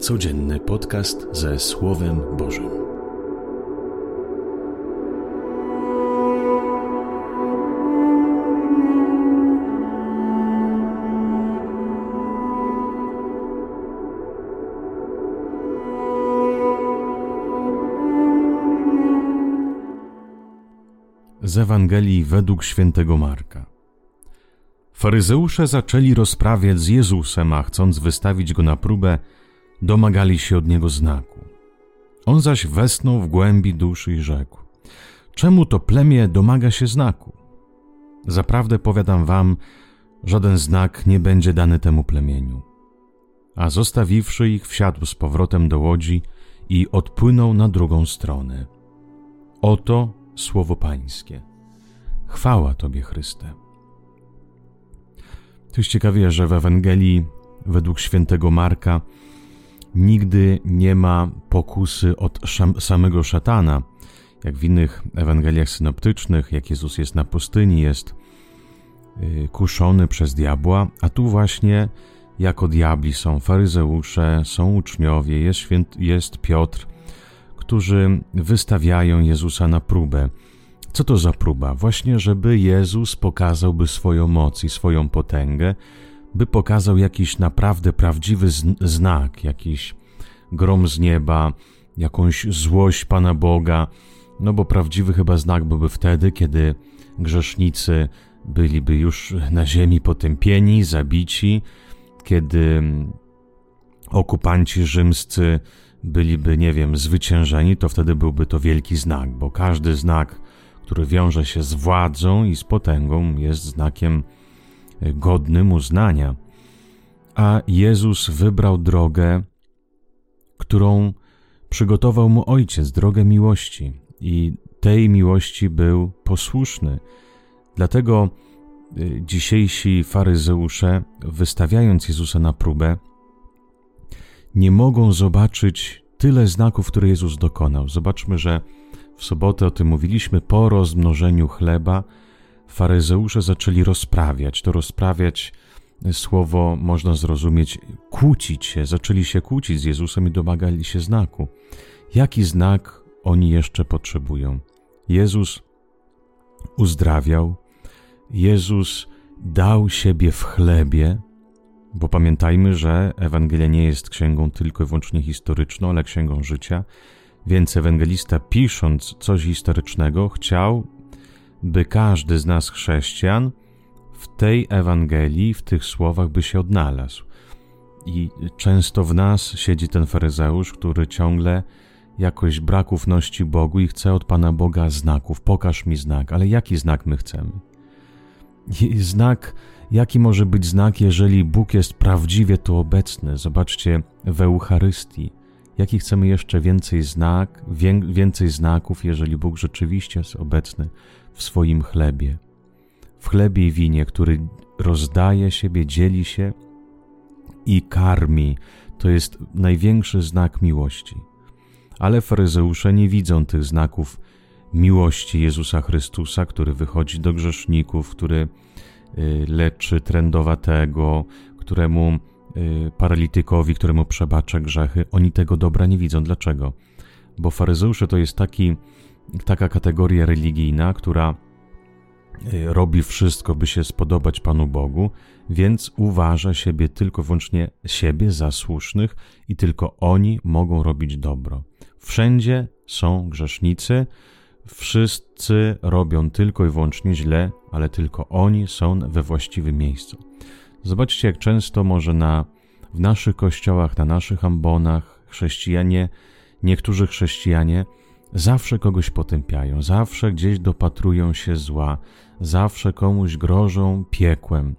Codzienny podcast ze Słowem Bożym. Z Ewangelii według świętego Marka. Faryzeusze zaczęli rozprawiać z Jezusem, a chcąc wystawić go na próbę, domagali się od niego znaku. On zaś wesnął w głębi duszy i rzekł: Czemu to plemię domaga się znaku? Zaprawdę powiadam wam, żaden znak nie będzie dany temu plemieniu. A zostawiwszy ich, wsiadł z powrotem do łodzi i odpłynął na drugą stronę. Oto słowo Pańskie. Chwała Tobie, Chryste. To jest ciekawie, że w Ewangelii według świętego Marka nigdy nie ma pokusy od samego szatana, jak w innych Ewangeliach synoptycznych, jak Jezus jest na pustyni, jest y, kuszony przez diabła, a tu właśnie jako diabli są faryzeusze, są uczniowie, jest, święt, jest Piotr, którzy wystawiają Jezusa na próbę. Co to za próba? Właśnie, żeby Jezus pokazałby swoją moc i swoją potęgę, by pokazał jakiś naprawdę prawdziwy znak, jakiś grom z nieba, jakąś złość Pana Boga, no bo prawdziwy chyba znak byłby wtedy, kiedy grzesznicy byliby już na ziemi potępieni, zabici, kiedy okupanci rzymscy byliby, nie wiem, zwyciężeni, to wtedy byłby to wielki znak, bo każdy znak, który wiąże się z władzą i z potęgą, jest znakiem godnym uznania. A Jezus wybrał drogę, którą przygotował mu Ojciec, drogę miłości, i tej miłości był posłuszny. Dlatego y, dzisiejsi faryzeusze, wystawiając Jezusa na próbę, nie mogą zobaczyć tyle znaków, które Jezus dokonał. Zobaczmy, że w sobotę o tym mówiliśmy, po rozmnożeniu chleba faryzeusze zaczęli rozprawiać. To rozprawiać słowo można zrozumieć kłócić się, zaczęli się kłócić z Jezusem i domagali się znaku. Jaki znak oni jeszcze potrzebują? Jezus uzdrawiał, Jezus dał siebie w chlebie, bo pamiętajmy, że Ewangelia nie jest księgą tylko i wyłącznie historyczną, ale księgą życia, więc ewangelista pisząc coś historycznego chciał, by każdy z nas chrześcijan w tej Ewangelii, w tych słowach by się odnalazł. I często w nas siedzi ten faryzeusz, który ciągle jakoś brak ufności Bogu i chce od Pana Boga znaków. Pokaż mi znak, ale jaki znak my chcemy? Znak, jaki może być znak, jeżeli Bóg jest prawdziwie tu obecny? Zobaczcie w Eucharystii. Jaki chcemy jeszcze więcej znak, więcej znaków, jeżeli Bóg rzeczywiście jest obecny w swoim chlebie? w chlebie i winie, który rozdaje siebie, dzieli się i karmi. To jest największy znak miłości. Ale faryzeusze nie widzą tych znaków miłości Jezusa Chrystusa, który wychodzi do grzeszników, który y, leczy trędowatego, któremu y, paralitykowi, któremu przebacza grzechy. Oni tego dobra nie widzą. Dlaczego? Bo faryzeusze to jest taki, taka kategoria religijna, która Y, robi wszystko, by się spodobać Panu Bogu, więc uważa siebie tylko wyłącznie siebie za słusznych i tylko oni mogą robić dobro. Wszędzie są grzesznicy, wszyscy robią tylko i wyłącznie źle, ale tylko oni są we właściwym miejscu. Zobaczcie, jak często może na, w naszych kościołach, na naszych ambonach chrześcijanie, niektórzy chrześcijanie zawsze kogoś potępiają, zawsze gdzieś dopatrują się zła, zawsze komuś grożą piekłem.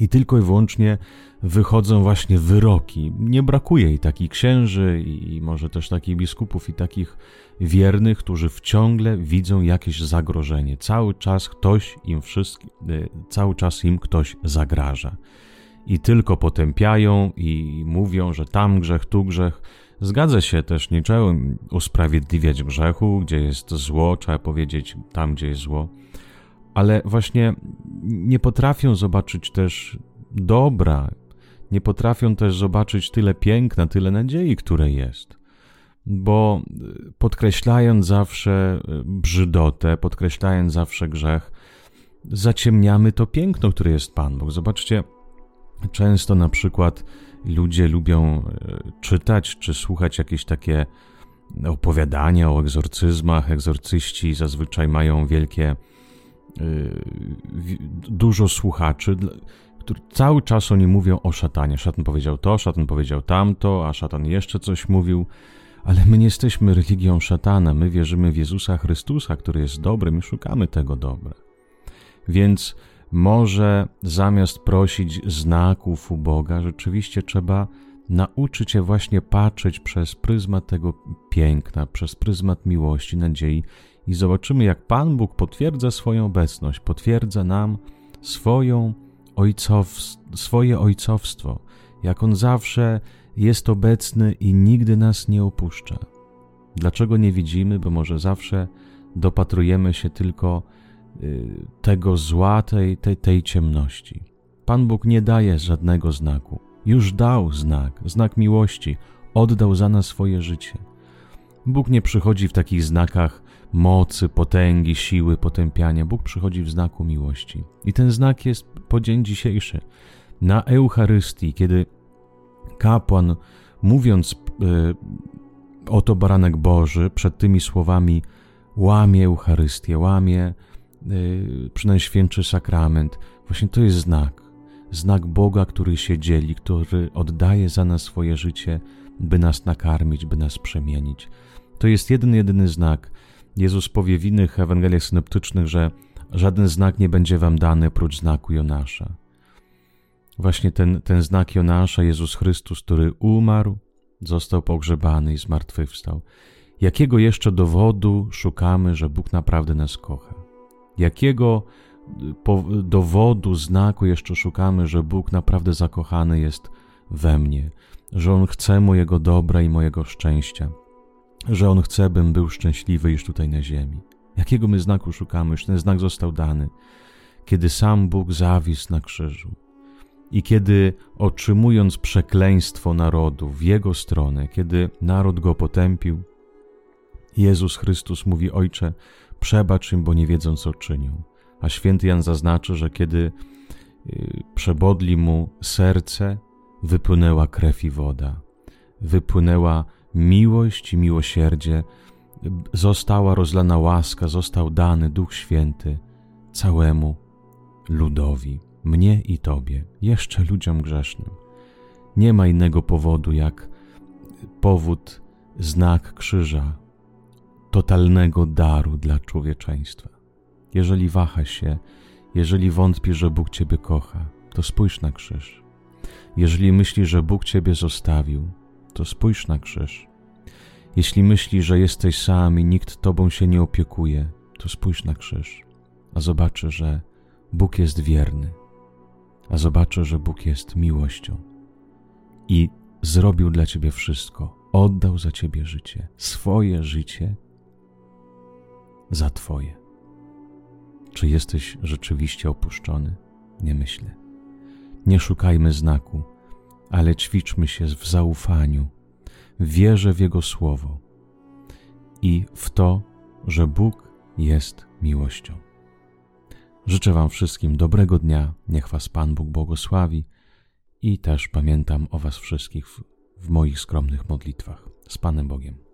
I tylko i wyłącznie wychodzą właśnie wyroki. Nie brakuje i takich księży, i może też takich biskupów, i takich wiernych, którzy wciągle widzą jakieś zagrożenie. Cały czas ktoś im wszystkim, y, cały czas im ktoś zagraża. I tylko potępiają i mówią, że tam grzech, tu grzech. Zgadza się też, nie trzeba usprawiedliwiać grzechu, gdzie jest zło, trzeba powiedzieć tam, gdzie jest zło ale właśnie nie potrafią zobaczyć też dobra, Nie potrafią też zobaczyć tyle piękna, tyle nadziei, które jest. Bo y, podkreślając zawsze y, brzydotę, podkreślając zawsze grzech, zaciemniamy to piękno, które jest Pan Bóg. Zobaczcie, często na przykład ludzie lubią y, czytać czy słuchać jakieś takie opowiadania o egzorcyzmach. Egzorcyści zazwyczaj mają wielkie, dużo słuchaczy który cały czas oni mówią o szatanie. Szatan powiedział to, szatan powiedział tamto, a szatan jeszcze coś mówił. Ale my nie jesteśmy religią szatana, my wierzymy w Jezusa Chrystusa, który jest dobry, my szukamy tego dobra. Więc może zamiast prosić znaków u Boga, rzeczywiście trzeba nauczyć się właśnie patrzeć przez pryzmat tego piękna, przez pryzmat miłości, nadziei i zobaczymy, jak Pan Bóg potwierdza swoją obecność, potwierdza nam swoją ojcow, swoje ojcowstwo, jak On zawsze jest obecny i nigdy nas nie opuszcza. Dlaczego nie widzimy? Bo może zawsze dopatrujemy się tylko tego zła, tej, tej, tej ciemności. Pan Bóg nie daje żadnego znaku. Już dał znak, znak miłości, oddał za nas swoje życie. Bóg nie przychodzi w takich znakach mocy, potęgi, siły, potępiania. Bóg przychodzi w znaku miłości. I ten znak jest po dzień dzisiejszy. Na Eucharystii, kiedy kapłan, mówiąc y, oto baranek Boży, przed tymi słowami łamie Eucharystię, łamie y, przynajświętszy sakrament, właśnie to jest znak. Znak Boga, który się dzieli, który oddaje za nas swoje życie, by nas nakarmić, by nas przemienić. To jest jeden, jedyny znak. Jezus powie w innych Ewangeliach synoptycznych, że żaden znak nie będzie wam dany prócz znaku Jonasza. Właśnie ten, ten znak Jonasza, Jezus Chrystus, który umarł, został pogrzebany i zmartwychwstał. Jakiego jeszcze dowodu szukamy, że Bóg naprawdę nas kocha? Jakiego y, dowodu, znaku jeszcze szukamy, że Bóg naprawdę zakochany jest we mnie, że On chce mojego dobra i mojego szczęścia, że On chce, bym był szczęśliwy już tutaj na ziemi? Jakiego my znaku szukamy? Już ten znak został dany, kiedy sam Bóg zawisł na krzyżu. I kiedy otrzymując przekleństwo narodu w jego stronę, kiedy naród go potępił, Jezus Chrystus mówi: Ojcze, przebacz im, bo nie wiedzą, co czynią. A święty Jan zaznaczy, że kiedy y, przebodli mu serce, wypłynęła krew i woda, wypłynęła miłość i miłosierdzie, została rozlana łaska, został dany Duch Święty całemu ludowi, mnie i Tobie, jeszcze ludziom grzesznym. Nie ma innego powodu jak powód, znak krzyża, totalnego daru dla człowieczeństwa. Jeżeli wahasz się, jeżeli wątpisz, że Bóg Ciebie kocha, to spójrz na krzyż. Jeżeli myślisz, że Bóg Ciebie zostawił, to spójrz na krzyż. Jeśli myślisz, że jesteś sam i nikt Tobą się nie opiekuje, to spójrz na krzyż, a zobaczysz, że Bóg jest wierny, a zobaczysz, że Bóg jest miłością i zrobił dla Ciebie wszystko, oddał za Ciebie życie, swoje życie za Twoje. Czy jesteś rzeczywiście opuszczony? Nie myślę. Nie szukajmy znaku, ale ćwiczmy się w zaufaniu, wierzę w Jego Słowo i w to, że Bóg jest miłością. Życzę Wam wszystkim dobrego dnia, niech Was Pan Bóg błogosławi i też pamiętam o Was wszystkich w, w moich skromnych modlitwach. Z Panem Bogiem.